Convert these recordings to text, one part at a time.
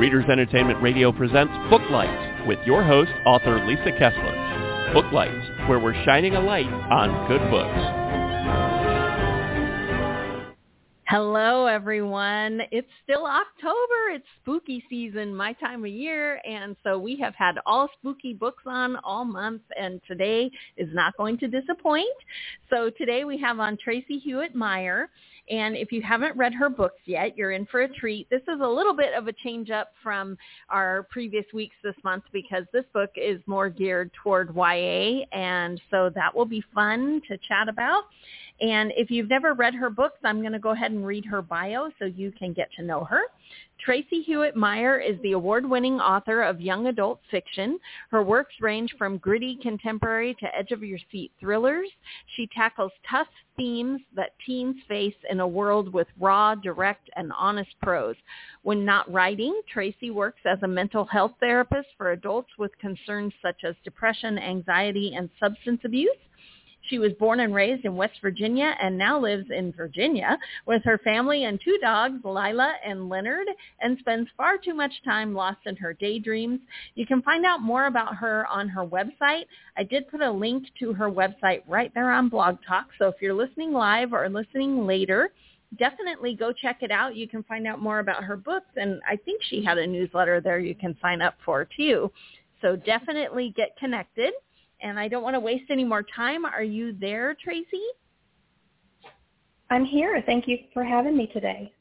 Readers Entertainment Radio presents Booklights with your host, author Lisa Kessler. Booklights, where we're shining a light on good books. Hello, everyone. It's still October. It's spooky season, my time of year. And so we have had all spooky books on all month. And today is not going to disappoint. So today we have on Tracy Hewitt Meyer. And if you haven't read her books yet, you're in for a treat. This is a little bit of a change up from our previous weeks this month because this book is more geared toward YA. And so that will be fun to chat about. And if you've never read her books, I'm going to go ahead and read her bio so you can get to know her. Tracy Hewitt Meyer is the award-winning author of young adult fiction. Her works range from gritty contemporary to edge-of-your-seat thrillers. She tackles tough themes that teens face in a world with raw, direct, and honest prose. When not writing, Tracy works as a mental health therapist for adults with concerns such as depression, anxiety, and substance abuse. She was born and raised in West Virginia and now lives in Virginia with her family and two dogs, Lila and Leonard, and spends far too much time lost in her daydreams. You can find out more about her on her website. I did put a link to her website right there on Blog Talk, so if you're listening live or listening later, definitely go check it out. You can find out more about her books, and I think she had a newsletter there you can sign up for too. So definitely get connected and I don't want to waste any more time. Are you there, Tracy? I'm here. Thank you for having me today.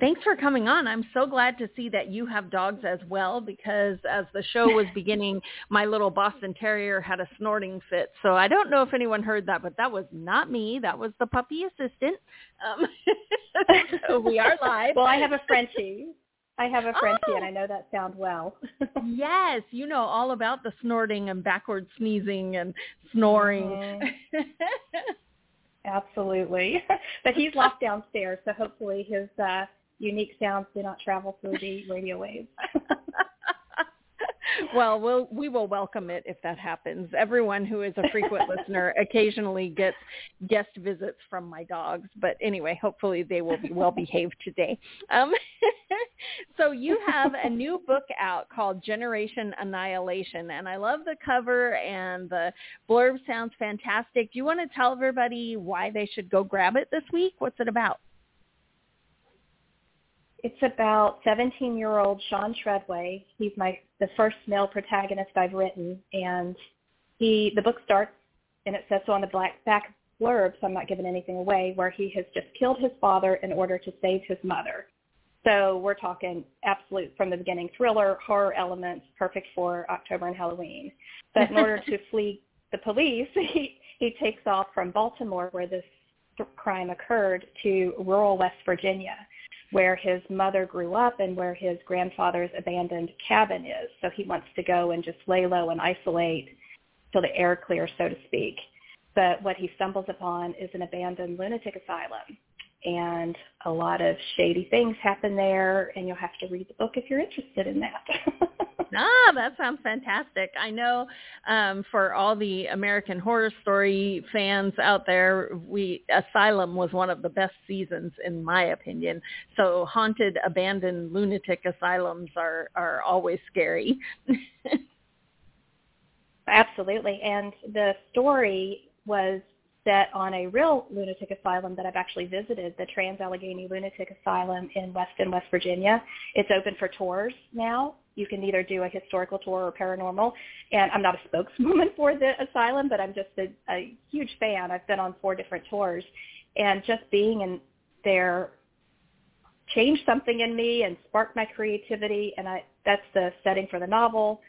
Thanks for coming on. I'm so glad to see that you have dogs as well because as the show was beginning, my little Boston Terrier had a snorting fit. So I don't know if anyone heard that, but that was not me. That was the puppy assistant. Um, so we are live. well, I have a Frenchie. I have a Frenchie, oh. and I know that sound well. yes, you know all about the snorting and backward sneezing and snoring. Mm-hmm. Absolutely, but he's locked downstairs, so hopefully his uh, unique sounds do not travel through the radio waves well, we'll we will welcome it if that happens. Everyone who is a frequent listener occasionally gets guest visits from my dogs, but anyway, hopefully they will be well behaved today. Um, so you have a new book out called Generation Annihilation, and I love the cover and the blurb sounds fantastic. Do you want to tell everybody why they should go grab it this week? What's it about? It's about 17-year-old Sean Treadway. He's my the first male protagonist I've written, and he the book starts and it says so on the black back blurb, so I'm not giving anything away, where he has just killed his father in order to save his mother. So we're talking absolute from the beginning thriller, horror elements, perfect for October and Halloween. But in order to flee the police, he he takes off from Baltimore, where this crime occurred, to rural West Virginia where his mother grew up and where his grandfather's abandoned cabin is. So he wants to go and just lay low and isolate till the air clears, so to speak. But what he stumbles upon is an abandoned lunatic asylum. And a lot of shady things happen there, and you'll have to read the book if you're interested in that. Ah, that sounds fantastic. I know um, for all the American Horror Story fans out there, we Asylum was one of the best seasons in my opinion. So haunted, abandoned lunatic asylums are are always scary. Absolutely, and the story was set on a real lunatic asylum that I've actually visited, the Trans Allegheny Lunatic Asylum in Weston, West Virginia. It's open for tours now. You can either do a historical tour or paranormal. And I'm not a spokeswoman for the asylum, but I'm just a, a huge fan. I've been on four different tours. And just being in there changed something in me and sparked my creativity. And I, that's the setting for the novel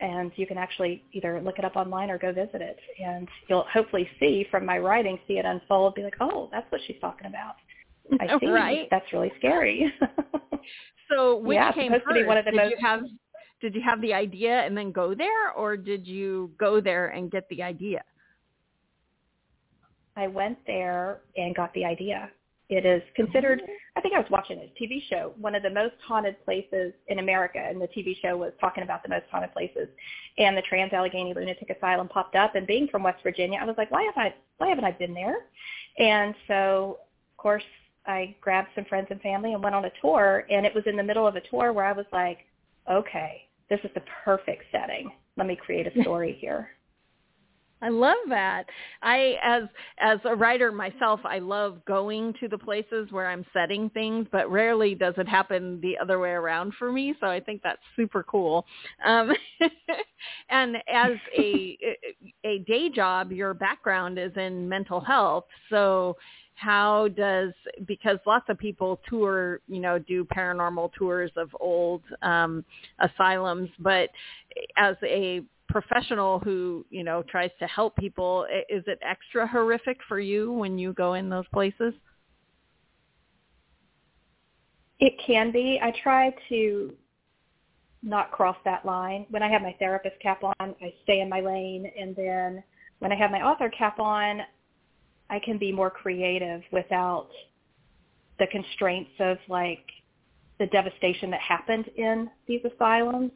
and you can actually either look it up online or go visit it and you'll hopefully see from my writing see it unfold be like oh that's what she's talking about i see right. that's really scary so which yeah, came first? To be one of the did most... you have did you have the idea and then go there or did you go there and get the idea i went there and got the idea it is considered, I think I was watching a TV show, one of the most haunted places in America, and the TV show was talking about the most haunted places. And the Trans Allegheny Lunatic Asylum popped up, and being from West Virginia, I was like, why have I, why haven't I been there? And so, of course, I grabbed some friends and family and went on a tour. And it was in the middle of a tour where I was like, okay, this is the perfect setting. Let me create a story here. I love that. I as as a writer myself, I love going to the places where I'm setting things, but rarely does it happen the other way around for me. So I think that's super cool. Um, and as a a day job, your background is in mental health. So how does because lots of people tour you know do paranormal tours of old um asylums but as a professional who you know tries to help people is it extra horrific for you when you go in those places? It can be. I try to not cross that line. When i have my therapist cap on i stay in my lane and then when i have my author cap on i can be more creative without the constraints of like the devastation that happened in these asylums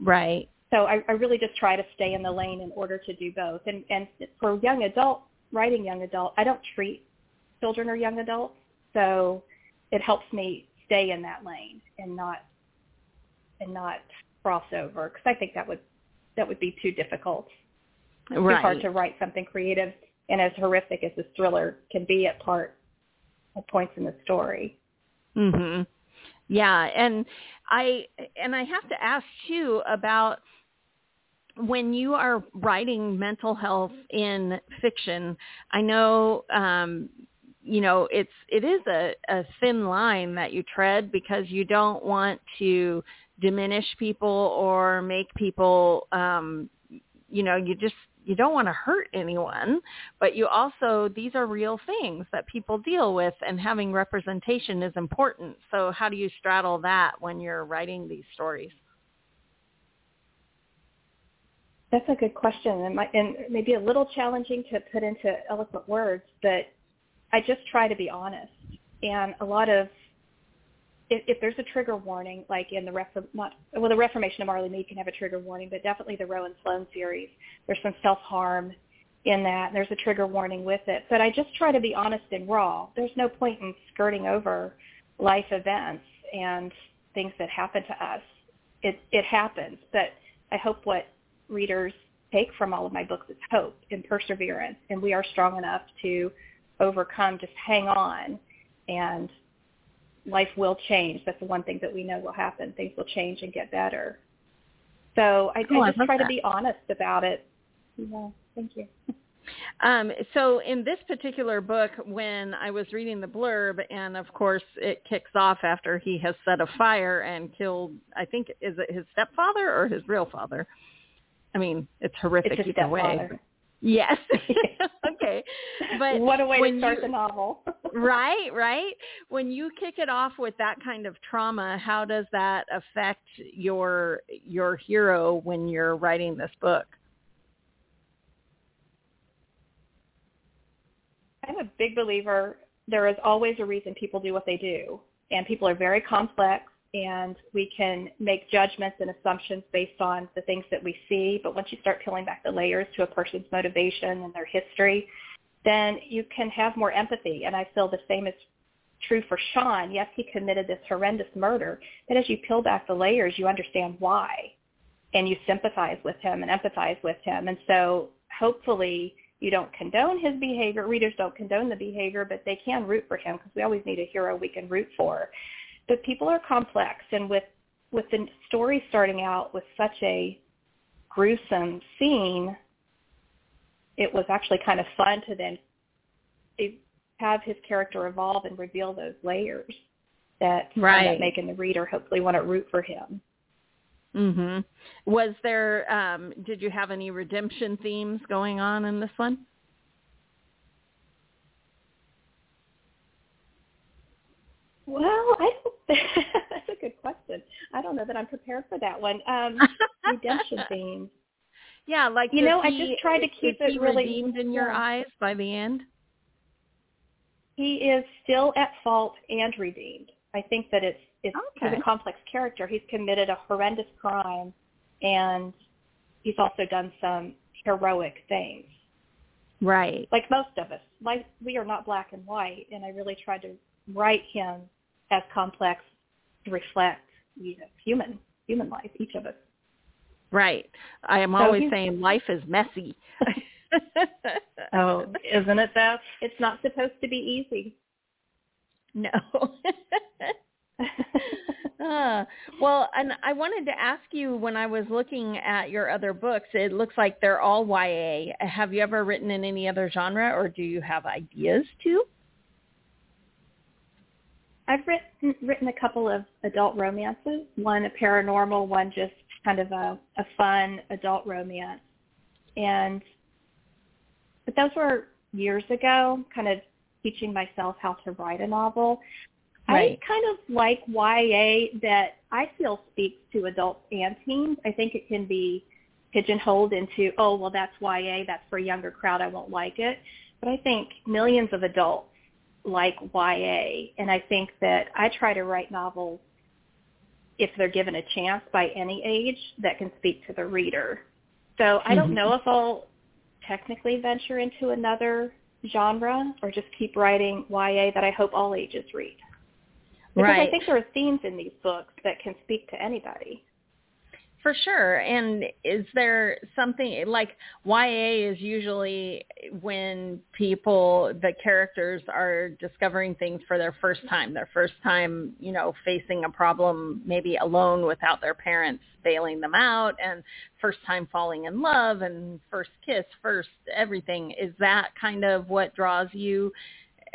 right so I, I really just try to stay in the lane in order to do both. And, and for young adult, writing young adult, I don't treat children or young adults, so it helps me stay in that lane and not and not cross over because I think that would that would be too difficult. It's right. too hard to write something creative and as horrific as this thriller can be at part at points in the story. Mhm. Yeah, and I and I have to ask too about when you are writing mental health in fiction, I know um, you know it's it is a, a thin line that you tread because you don't want to diminish people or make people um, you know you just you don't want to hurt anyone, but you also these are real things that people deal with and having representation is important. So how do you straddle that when you're writing these stories? That's a good question, and, my, and maybe a little challenging to put into eloquent words. But I just try to be honest, and a lot of if, if there's a trigger warning, like in the not well, the Reformation of Marley Mead can have a trigger warning, but definitely the Rowan Sloan series, there's some self harm in that. There's a trigger warning with it, but I just try to be honest and raw. There's no point in skirting over life events and things that happen to us. It it happens, but I hope what readers take from all of my books is hope and perseverance, and we are strong enough to overcome. Just hang on, and life will change. That's the one thing that we know will happen. Things will change and get better. So I, oh, I just I try that. to be honest about it. Yeah, thank you. Um, so in this particular book, when I was reading the blurb, and of course it kicks off after he has set a fire and killed, I think, is it his stepfather or his real father? I mean, it's horrific it's either way. Yes. okay. But what a way to start you, the novel. right, right. When you kick it off with that kind of trauma, how does that affect your your hero when you're writing this book? I'm a big believer there is always a reason people do what they do. And people are very complex and we can make judgments and assumptions based on the things that we see. But once you start peeling back the layers to a person's motivation and their history, then you can have more empathy. And I feel the same is true for Sean. Yes, he committed this horrendous murder, but as you peel back the layers, you understand why. And you sympathize with him and empathize with him. And so hopefully you don't condone his behavior. Readers don't condone the behavior, but they can root for him because we always need a hero we can root for but people are complex and with with the story starting out with such a gruesome scene it was actually kind of fun to then have his character evolve and reveal those layers that right. end up making the reader hopefully want to root for him mhm was there um did you have any redemption themes going on in this one Well, I don't, that's a good question. I don't know that I'm prepared for that one. Um, redemption themes. Yeah, like you know, he, I just tried to keep it really redeemed in your eyes by the end. He is still at fault and redeemed. I think that it's it's okay. he's a complex character. He's committed a horrendous crime, and he's also done some heroic things. Right. Like most of us, like we are not black and white, and I really tried to write him as complex to reflect you know, human human life, each of us. Right. I am so always saying life is messy. oh, isn't it though? It's not supposed to be easy. No. uh, well, and I wanted to ask you when I was looking at your other books, it looks like they're all YA. Have you ever written in any other genre or do you have ideas to? I've written written a couple of adult romances, one a paranormal, one just kind of a, a fun adult romance. And but those were years ago, kind of teaching myself how to write a novel. Right. I kind of like YA that I feel speaks to adults and teens. I think it can be pigeonholed into, oh, well, that's YA, that's for a younger crowd, I won't like it. But I think millions of adults like YA, and I think that I try to write novels if they're given a chance by any age that can speak to the reader. So I don't mm-hmm. know if I'll technically venture into another genre or just keep writing YA that I hope all ages read. Because right. I think there are themes in these books that can speak to anybody. For sure. And is there something like YA is usually when people, the characters are discovering things for their first time, their first time, you know, facing a problem maybe alone without their parents bailing them out and first time falling in love and first kiss, first everything. Is that kind of what draws you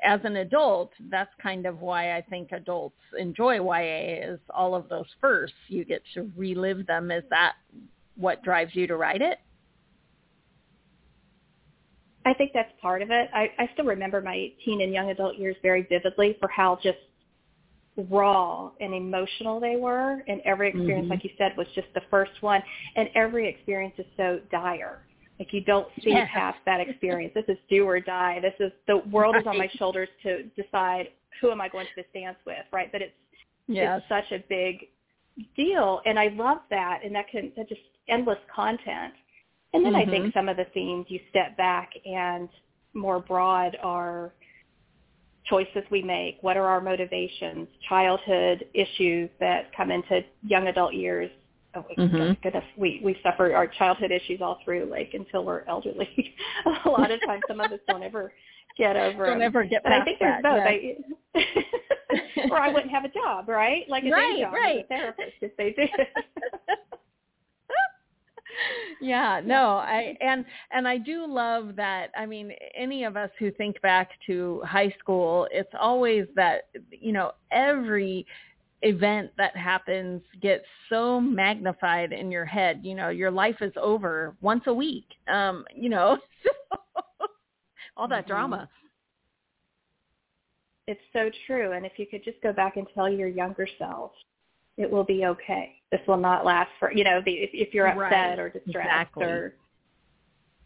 as an adult, that's kind of why I think adults enjoy YA is all of those firsts. You get to relive them. Is that what drives you to write it? I think that's part of it. I, I still remember my teen and young adult years very vividly for how just raw and emotional they were. And every experience, mm-hmm. like you said, was just the first one. And every experience is so dire. Like you don't see yes. past that experience. This is do or die. This is the world is on my shoulders to decide who am I going to this dance with, right? But it's yes. it's such a big deal, and I love that, and that can that just endless content. And then mm-hmm. I think mm-hmm. some of the themes you step back and more broad are choices we make, what are our motivations, childhood issues that come into young adult years, oh, mm-hmm. goodness, we we suffer our childhood issues all through, like until we're elderly. a lot of times, some of us don't ever get over. Don't them. ever get past I think there's both. Yeah. I, or I wouldn't have a job, right? Like a right, day job right. as a therapist if they did. yeah no i and and i do love that i mean any of us who think back to high school it's always that you know every event that happens gets so magnified in your head. You know, your life is over once a week. Um, you know, all that mm-hmm. drama. It's so true. And if you could just go back and tell your younger self, it will be okay. This will not last for, you know, if, if you're upset right. or distressed exactly. or,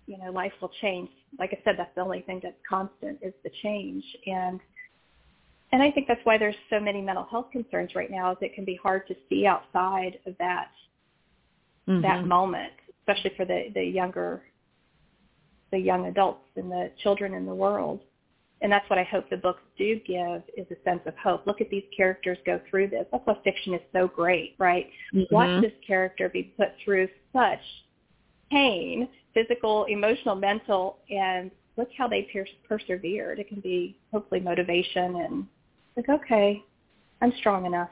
you know, life will change. Like I said, that's the only thing that's constant is the change. And and I think that's why there's so many mental health concerns right now is it can be hard to see outside of that mm-hmm. that moment, especially for the, the younger the young adults and the children in the world. And that's what I hope the books do give is a sense of hope. Look at these characters go through this. That's why fiction is so great, right? Mm-hmm. Watch this character be put through such pain, physical, emotional, mental, and look how they per- persevered. It can be hopefully motivation and like, okay, I'm strong enough.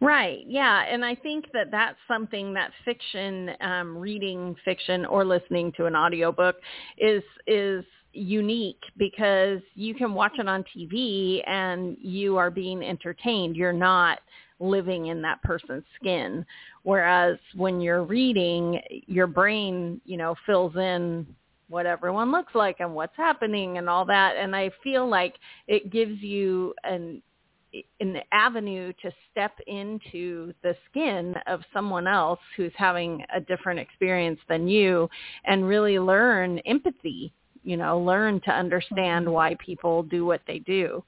Right. Yeah. And I think that that's something that fiction, um, reading fiction or listening to an audiobook is, is unique because you can watch it on TV and you are being entertained. You're not living in that person's skin. Whereas when you're reading, your brain, you know, fills in what everyone looks like and what's happening and all that. And I feel like it gives you an an avenue to step into the skin of someone else who's having a different experience than you and really learn empathy, you know, learn to understand mm-hmm. why people do what they do.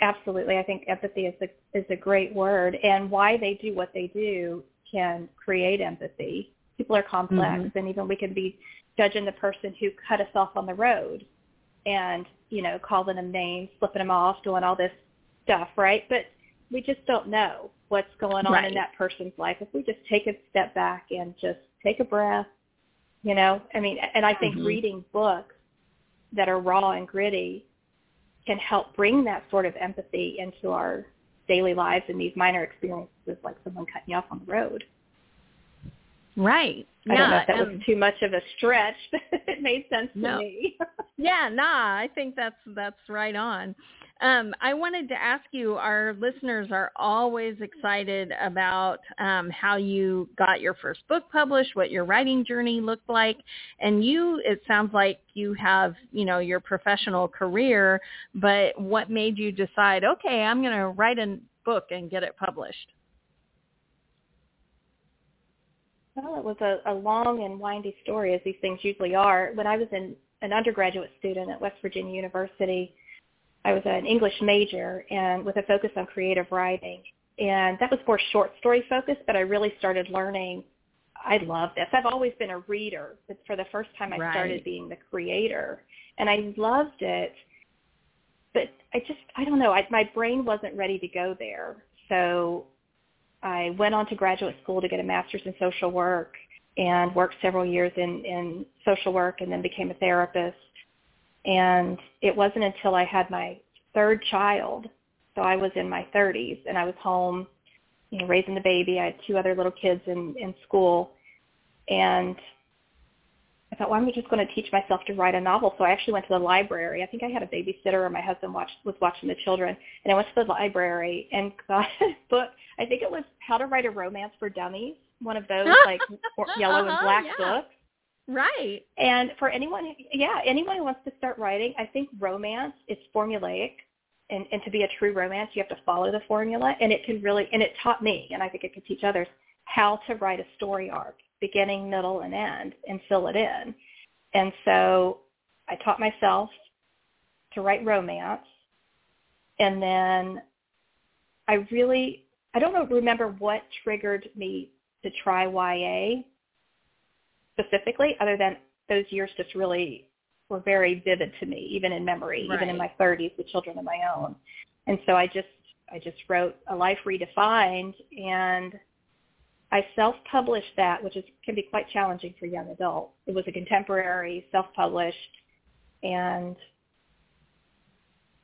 Absolutely. I think empathy is a, is a great word and why they do what they do can create empathy people are complex mm-hmm. and even we can be judging the person who cut us off on the road and you know, calling them names, flipping them off, doing all this stuff, right? But we just don't know what's going on Right. in that person's life. If we just take a step back and just take a breath, you know, I mean, and I think Mhm. reading books that are raw and gritty can help bring that sort of empathy into our daily lives and these minor experiences like someone cutting you off on the road. Right. I don't know if that and- was too much of a stretch, but it made sense to No. me. Yeah, nah, I think that's that's right on. Um, I wanted to ask you, our listeners are always excited about um, how you got your first book published, what your writing journey looked like, and you. It sounds like you have, you know, your professional career, but what made you decide, okay, I'm going to write a book and get it published? Well, it was a, a long and windy story, as these things usually are. When I was in, an undergraduate student at West Virginia University, I was an English major and with a focus on creative writing. And that was more short story focused, but I really started learning. I love this. I've always been a reader, but for the first time I Right. started being the creator. And I loved it. But I just, I don't know, I, my brain wasn't ready to go there. So I went on to graduate school to get a master's in social work and worked several years in, in social work and then became a therapist. And it wasn't until I had my third child, so I was in my 30s and I was home, you know, raising the baby. I had two other little kids in, in school. And I thought, well, I'm just going to teach myself to write a novel. So I actually went to the library. I think I had a babysitter or my husband watched, was watching the children. And I went to the library and got a book. I think it was How to Write a Romance for Dummies, one of those like yellow and uh-huh, black Yeah. books. Right. And for anyone, yeah, anyone who wants to start writing, I think romance is formulaic. And, and to be a true romance, you have to follow the formula. And it can really, and it taught me, and I think it could teach others, how to write a story arc, beginning, middle, and end, and fill it in. And so I taught myself to write romance. And then I really, I don't know, remember what triggered me to try YA specifically, other than those years just really were very vivid to me, even in memory, even in my 30s with children of my own. And so I just I just wrote A Life Redefined, and I self-published that, which is can be quite challenging for young adults. It was a contemporary, self-published, and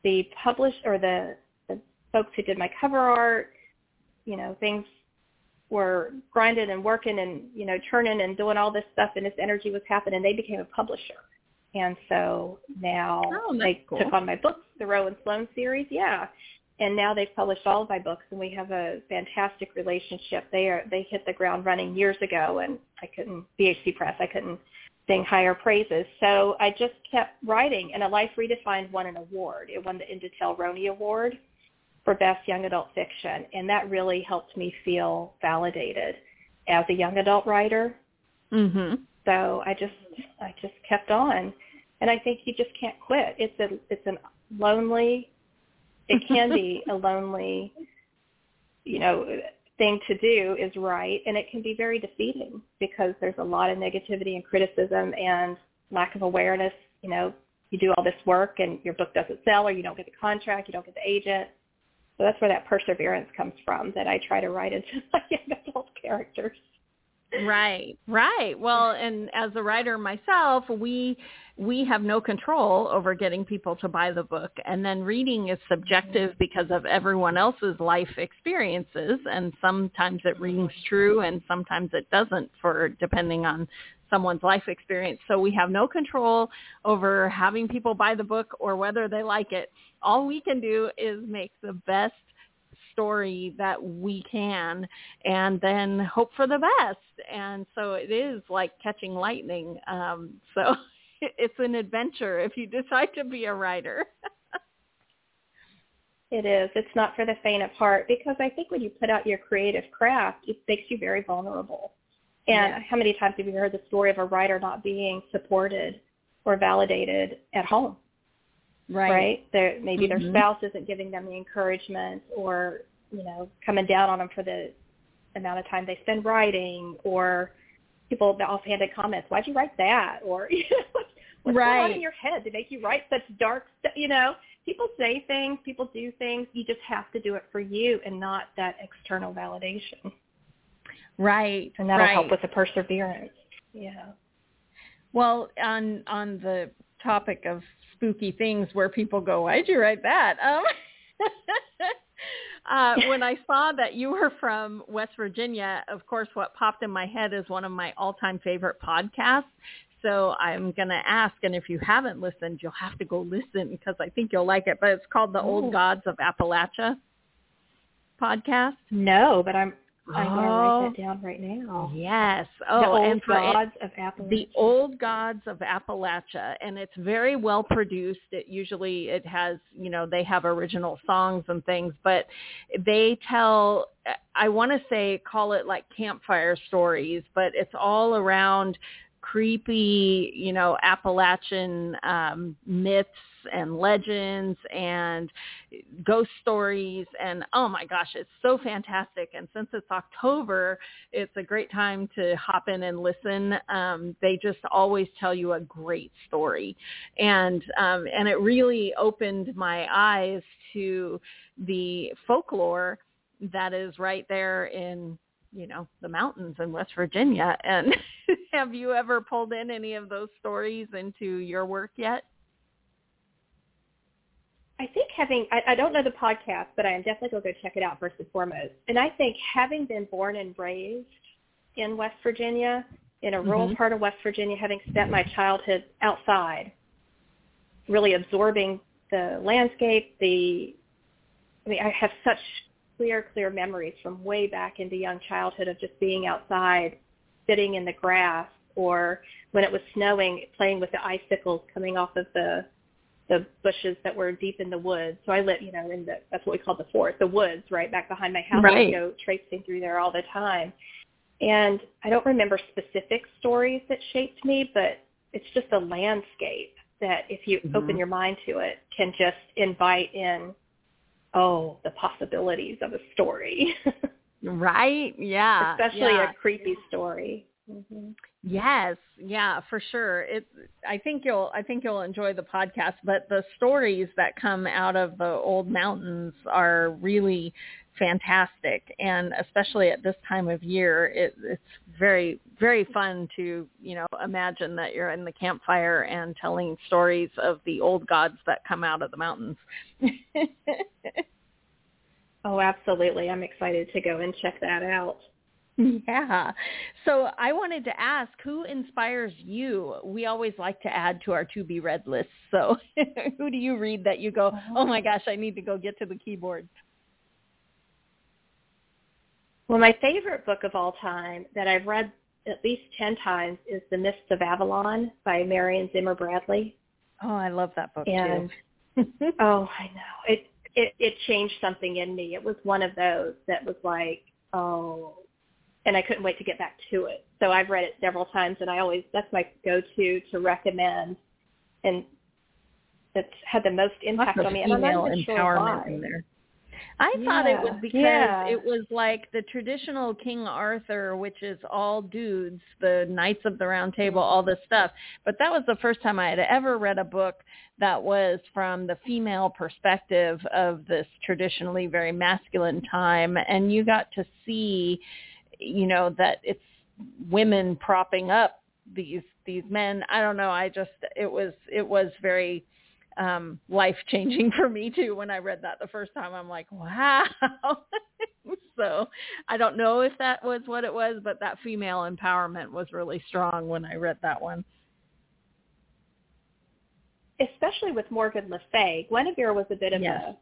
the published or the, the folks who did my cover art, you know, things were grinding and working and you know turning and doing all this stuff, and this energy was happening. They became a publisher, and so now Oh, they cool. took on my books, the Rowan Sloan series, yeah. And now they've published all of my books, and we have a fantastic relationship. They are they hit the ground running years ago, and I couldn't BHC Press. I couldn't sing higher praises. So I just kept writing, and A Life Redefined won an award. It won the Indetel Roni Award for Best Young Adult Fiction, and that really helped me feel validated as a young adult writer. Mhm. So I just I just kept on, and I think you just can't quit. It's a it's a lonely, it can be a lonely, you know, thing to do is write, and it can be very defeating because there's a lot of negativity and criticism and lack of awareness. You know, you do all this work and your book doesn't sell, or you don't get the contract, you don't get the agent. So that's where that perseverance comes from that I try to write into my young adult characters. Right, right. Well, and as a writer myself, we we have no control over getting people to buy the book, and then reading is subjective because of everyone else's life experiences, and sometimes it rings true, and sometimes it doesn't, for depending on someone's life experience. So we have no control over having people buy the book or whether they like it. All we can do is make the best story that we can and then hope for the best. And so it is like catching lightning. Um, so it's an adventure if you decide to be a writer. It is. It's not for the faint of heart because I think when you put out your creative craft, it makes you very vulnerable. And Yeah. how many times have you heard the story of a writer not being supported or validated at home? right? Their, maybe Mhm. their spouse isn't giving them the encouragement or, you know, coming down on them for the amount of time they spend writing or people, the offhanded comments, why'd you write that? Or, you know, What's right. going on in your head to make you write such dark stuff? You know, people say things, people do things. You just have to do it for you and not that external validation. Right. And that'll right. help with the perseverance. Yeah. Well, on on the topic of spooky things where people go, why'd you write that? Um, uh, when I saw that you were from West Virginia, of course, what popped in my head is one of my all-time favorite podcasts. So I'm going to ask, and if you haven't listened, you'll have to go listen because I think you'll like it. But it's called The Old Ooh. Gods of Appalachia podcast. No, but I'm I'm going to Oh. write that down right now. Yes. Oh, the Oh, old and for it- gods of Appalachia. the old gods of appalachia and it's very well produced it usually it has you know they have original songs and things but they tell i want to say call it like campfire stories but it's all around creepy you know appalachian um myths and legends and ghost stories. And oh my gosh it's so fantastic. And since it's october it's a great time to hop in and listen. Um they just always tell you a great story. And um and it really opened my eyes to the folklore that is right there in you know the mountains in West Virginia. And have you ever pulled in any of those stories into your work yet I think having, I, I don't know the podcast, but I am definitely going to go check it out first and foremost. And I think having been born and raised in West Virginia, in a rural Mhm. part of West Virginia, having spent my childhood outside, really absorbing the landscape, the, I mean, I have such clear, clear memories from way back into young childhood of just being outside, sitting in the grass, or when it was snowing, playing with the icicles coming off of the the bushes that were deep in the woods. So I live, you know, in the that's what we call the forest, the woods, right back behind my house. I Right. would go traipsing through there all the time. And I don't remember specific stories that shaped me, but it's just a landscape that if you Mhm. open your mind to it can just invite in oh, the possibilities of a story. right yeah Especially yeah. a creepy story. Hmm Yes, yeah, for sure. It I think you'll I think you'll enjoy the podcast, but the stories that come out of the old mountains are really fantastic and especially at this time of year it, it's very very fun to you know imagine that you're in the campfire and telling stories of the old gods that come out of the mountains Oh, absolutely. I'm excited to go and check that out. Yeah. So I wanted to ask, who inspires you? We always like to add to our to be read list. So who do you read that you go, oh my gosh, I need to go get to the keyboard? Well, my favorite book of all time that I've read at least 10 times is The Mists of Avalon by Marion Zimmer Bradley. Oh, I love that book And too. oh, I know. It, it it changed something in me. It was one of those that was like, oh, and I couldn't wait to get back to it. So I've read it several times and I always that's my go-to to recommend and it's had the most impact on me. And I'm female not even empowerment in there. I thought it was Yeah, because yeah. it was like the traditional King Arthur, which is all dudes, the Knights of the Round Table, all this stuff. But that was the first time I had ever read a book that was from the female perspective of this traditionally very masculine time. And you got to see, you know, that it's women propping up these these men. I don't know. I just it was it was very um life changing for me too when I read that the first time. I'm like, wow. so I don't know if that was what it was, but that female empowerment was really strong when I read that one. especially with Morgan Le Fay, Guinevere was a bit of Yes. a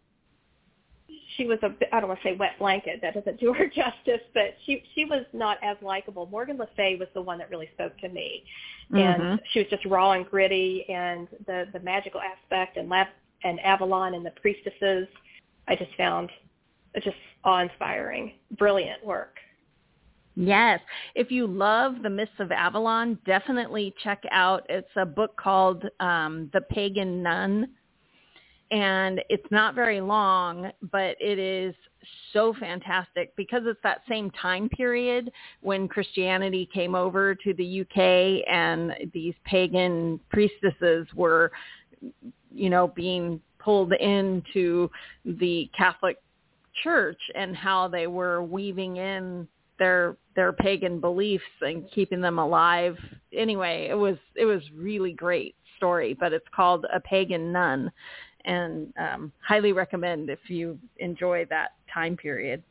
she was a I don't want to say wet blanket that doesn't do her justice, but she she was not as likable. Morgan Le Fay was the one that really spoke to me, and Mhm. she was just raw and gritty, and the the magical aspect and Lav- and Avalon and the priestesses, I just found just awe inspiring, brilliant work. Yes. If you love The Mists of Avalon, definitely check out it's a book called um The Pagan Nun and it's not very long, but it is so fantastic because it's that same time period when Christianity came over to the UK and these pagan priestesses were, you know, being pulled into the Catholic Church and how they were weaving in their their pagan beliefs and keeping them alive. Anyway, it was it was really great story, but it's called A Pagan Nun and um, highly recommend if you enjoy that time period.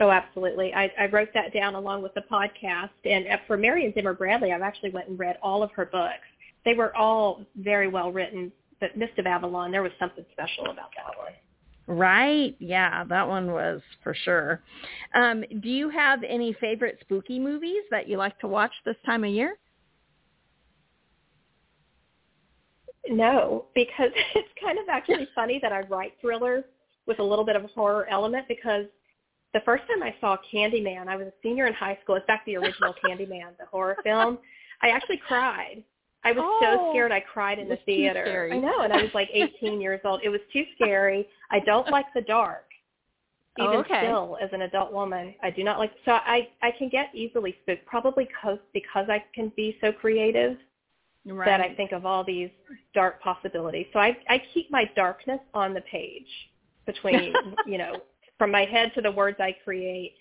Oh, absolutely. I, I wrote that down along with the podcast. And uh, for Marion Zimmer Bradley, I've actually went and read all of her books. They were all very well written, but Mist of Avalon, there was something special about that one. Right. Yeah, that one was for sure. Um, do you have any favorite spooky movies that you like to watch this time of year? No, because it's kind of actually funny that I write thrillers with a little bit of a horror element because the first time I saw Candyman, I was a senior in high school. It's back the original Candyman, the horror film. I actually cried. I was oh, so scared I cried in the theater. I know, and I was like 18 years old. It was too scary. I don't like the dark. Even oh, okay. still, as an adult woman, I do not like. So I I can get easily spooked, probably because because I can be so creative right. that I think of all these dark possibilities. So I, I keep my darkness on the page between, you know, from my head to the words I create.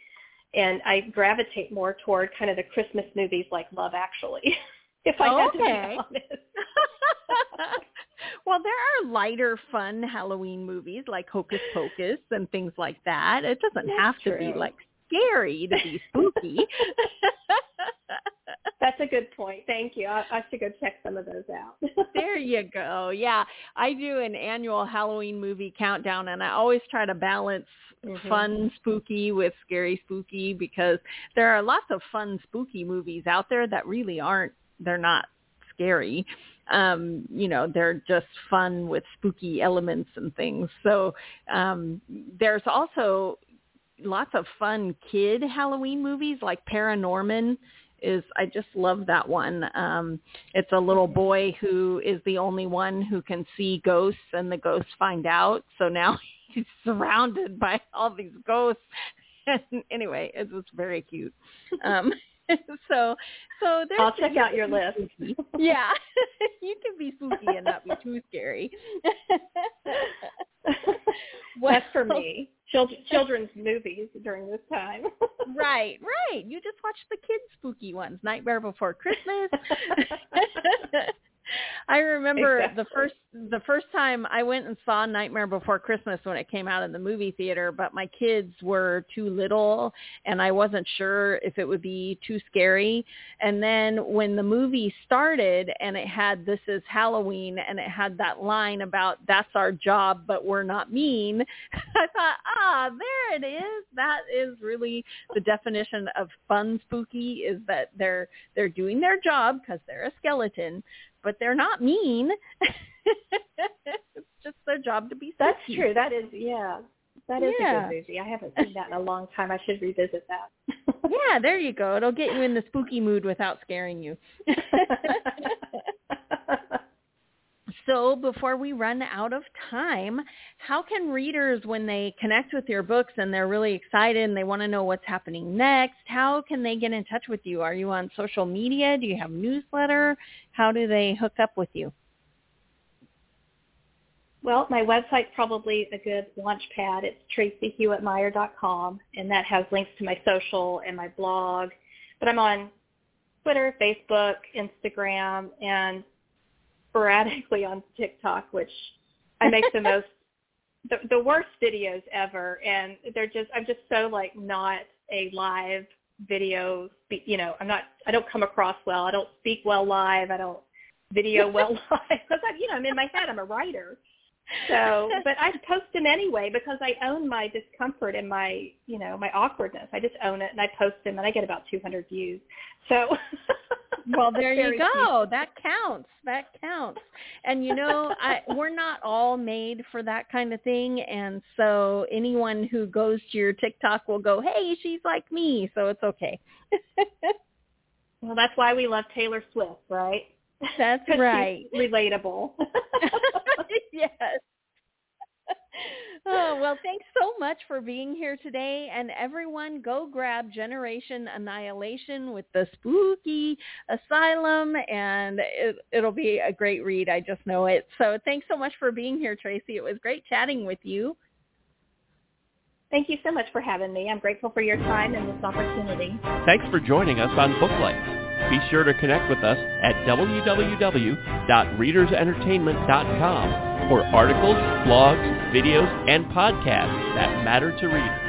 And I gravitate more toward kind of the Christmas movies like Love Actually, if I had okay. to be honest. well, there are lighter, fun Halloween movies like Hocus Pocus and things like that. It doesn't That's have true. to be like scary to be spooky. That's a good point. Thank you. I, I should go check some of those out. there you go. Yeah, I do an annual Halloween movie countdown, and I always try to balance mm-hmm. fun spooky with scary spooky because there are lots of fun spooky movies out there that really aren't. They're not scary. Um, you know, they're just fun with spooky elements and things. So um, there's also lots of fun kid Halloween movies like Paranorman is I just love that one. Um it's a little boy who is the only one who can see ghosts and the ghosts find out. So now he's surrounded by all these ghosts. And anyway, it was very cute. Um so so there's I'll check out your list. yeah. you can be spooky and not be too scary. well, That's for me. Children, children's movies during this time. right, right. You just watch the kids' spooky ones, Nightmare Before Christmas. I remember exactly. the first the first time I went and saw Nightmare Before Christmas when it came out in the movie theater, but my kids were too little and I wasn't sure if it would be too scary. And then when the movie started and it had this is Halloween and it had that line about that's our job but we're not mean, I thought, "Ah, there it is. That is really the definition of fun spooky is that they're they're doing their job because they're a skeleton, but they're not mean. it's just their job to be spooky. That's true. That is, yeah. That is yeah. a good movie. I haven't seen that in a long time. I should revisit that. yeah, there you go. It'll get you in the spooky mood without scaring you. So before we run out of time, how can readers, when they connect with your books and they're really excited and they want to know what's happening next, how can they get in touch with you? Are you on social media? Do you have newsletter? How do they hook up with you? Well, my website's probably a good launch pad. It's tracyhewittmeyer.com, and that has links to my social and my blog. But I'm on Twitter, Facebook, Instagram, and sporadically on TikTok, which I make the most the, the worst videos ever, and they're just I'm just so like not a live video. You know, I'm not I don't come across well. I don't speak well live. I don't video well live because I you know I'm in my head. I'm a writer. So, but I post them anyway because I own my discomfort and my, you know, my awkwardness. I just own it and I post them and I get about 200 views. So, well, there you go. That counts. That counts. And you know, I we're not all made for that kind of thing, and so anyone who goes to your TikTok will go, "Hey, she's like me," so it's okay. well, that's why we love Taylor Swift, right? That's right. relatable. yes. Oh, well, thanks so much for being here today. And everyone, go grab Generation Annihilation with the Spooky Asylum, and it, it'll be a great read. I just know it. So thanks so much for being here, Tracy. It was great chatting with you. Thank you so much for having me. I'm grateful for your time and this opportunity. Thanks for joining us on Booklights. Be sure to connect with us at www.readersentertainment.com for articles, blogs, videos, and podcasts that matter to readers.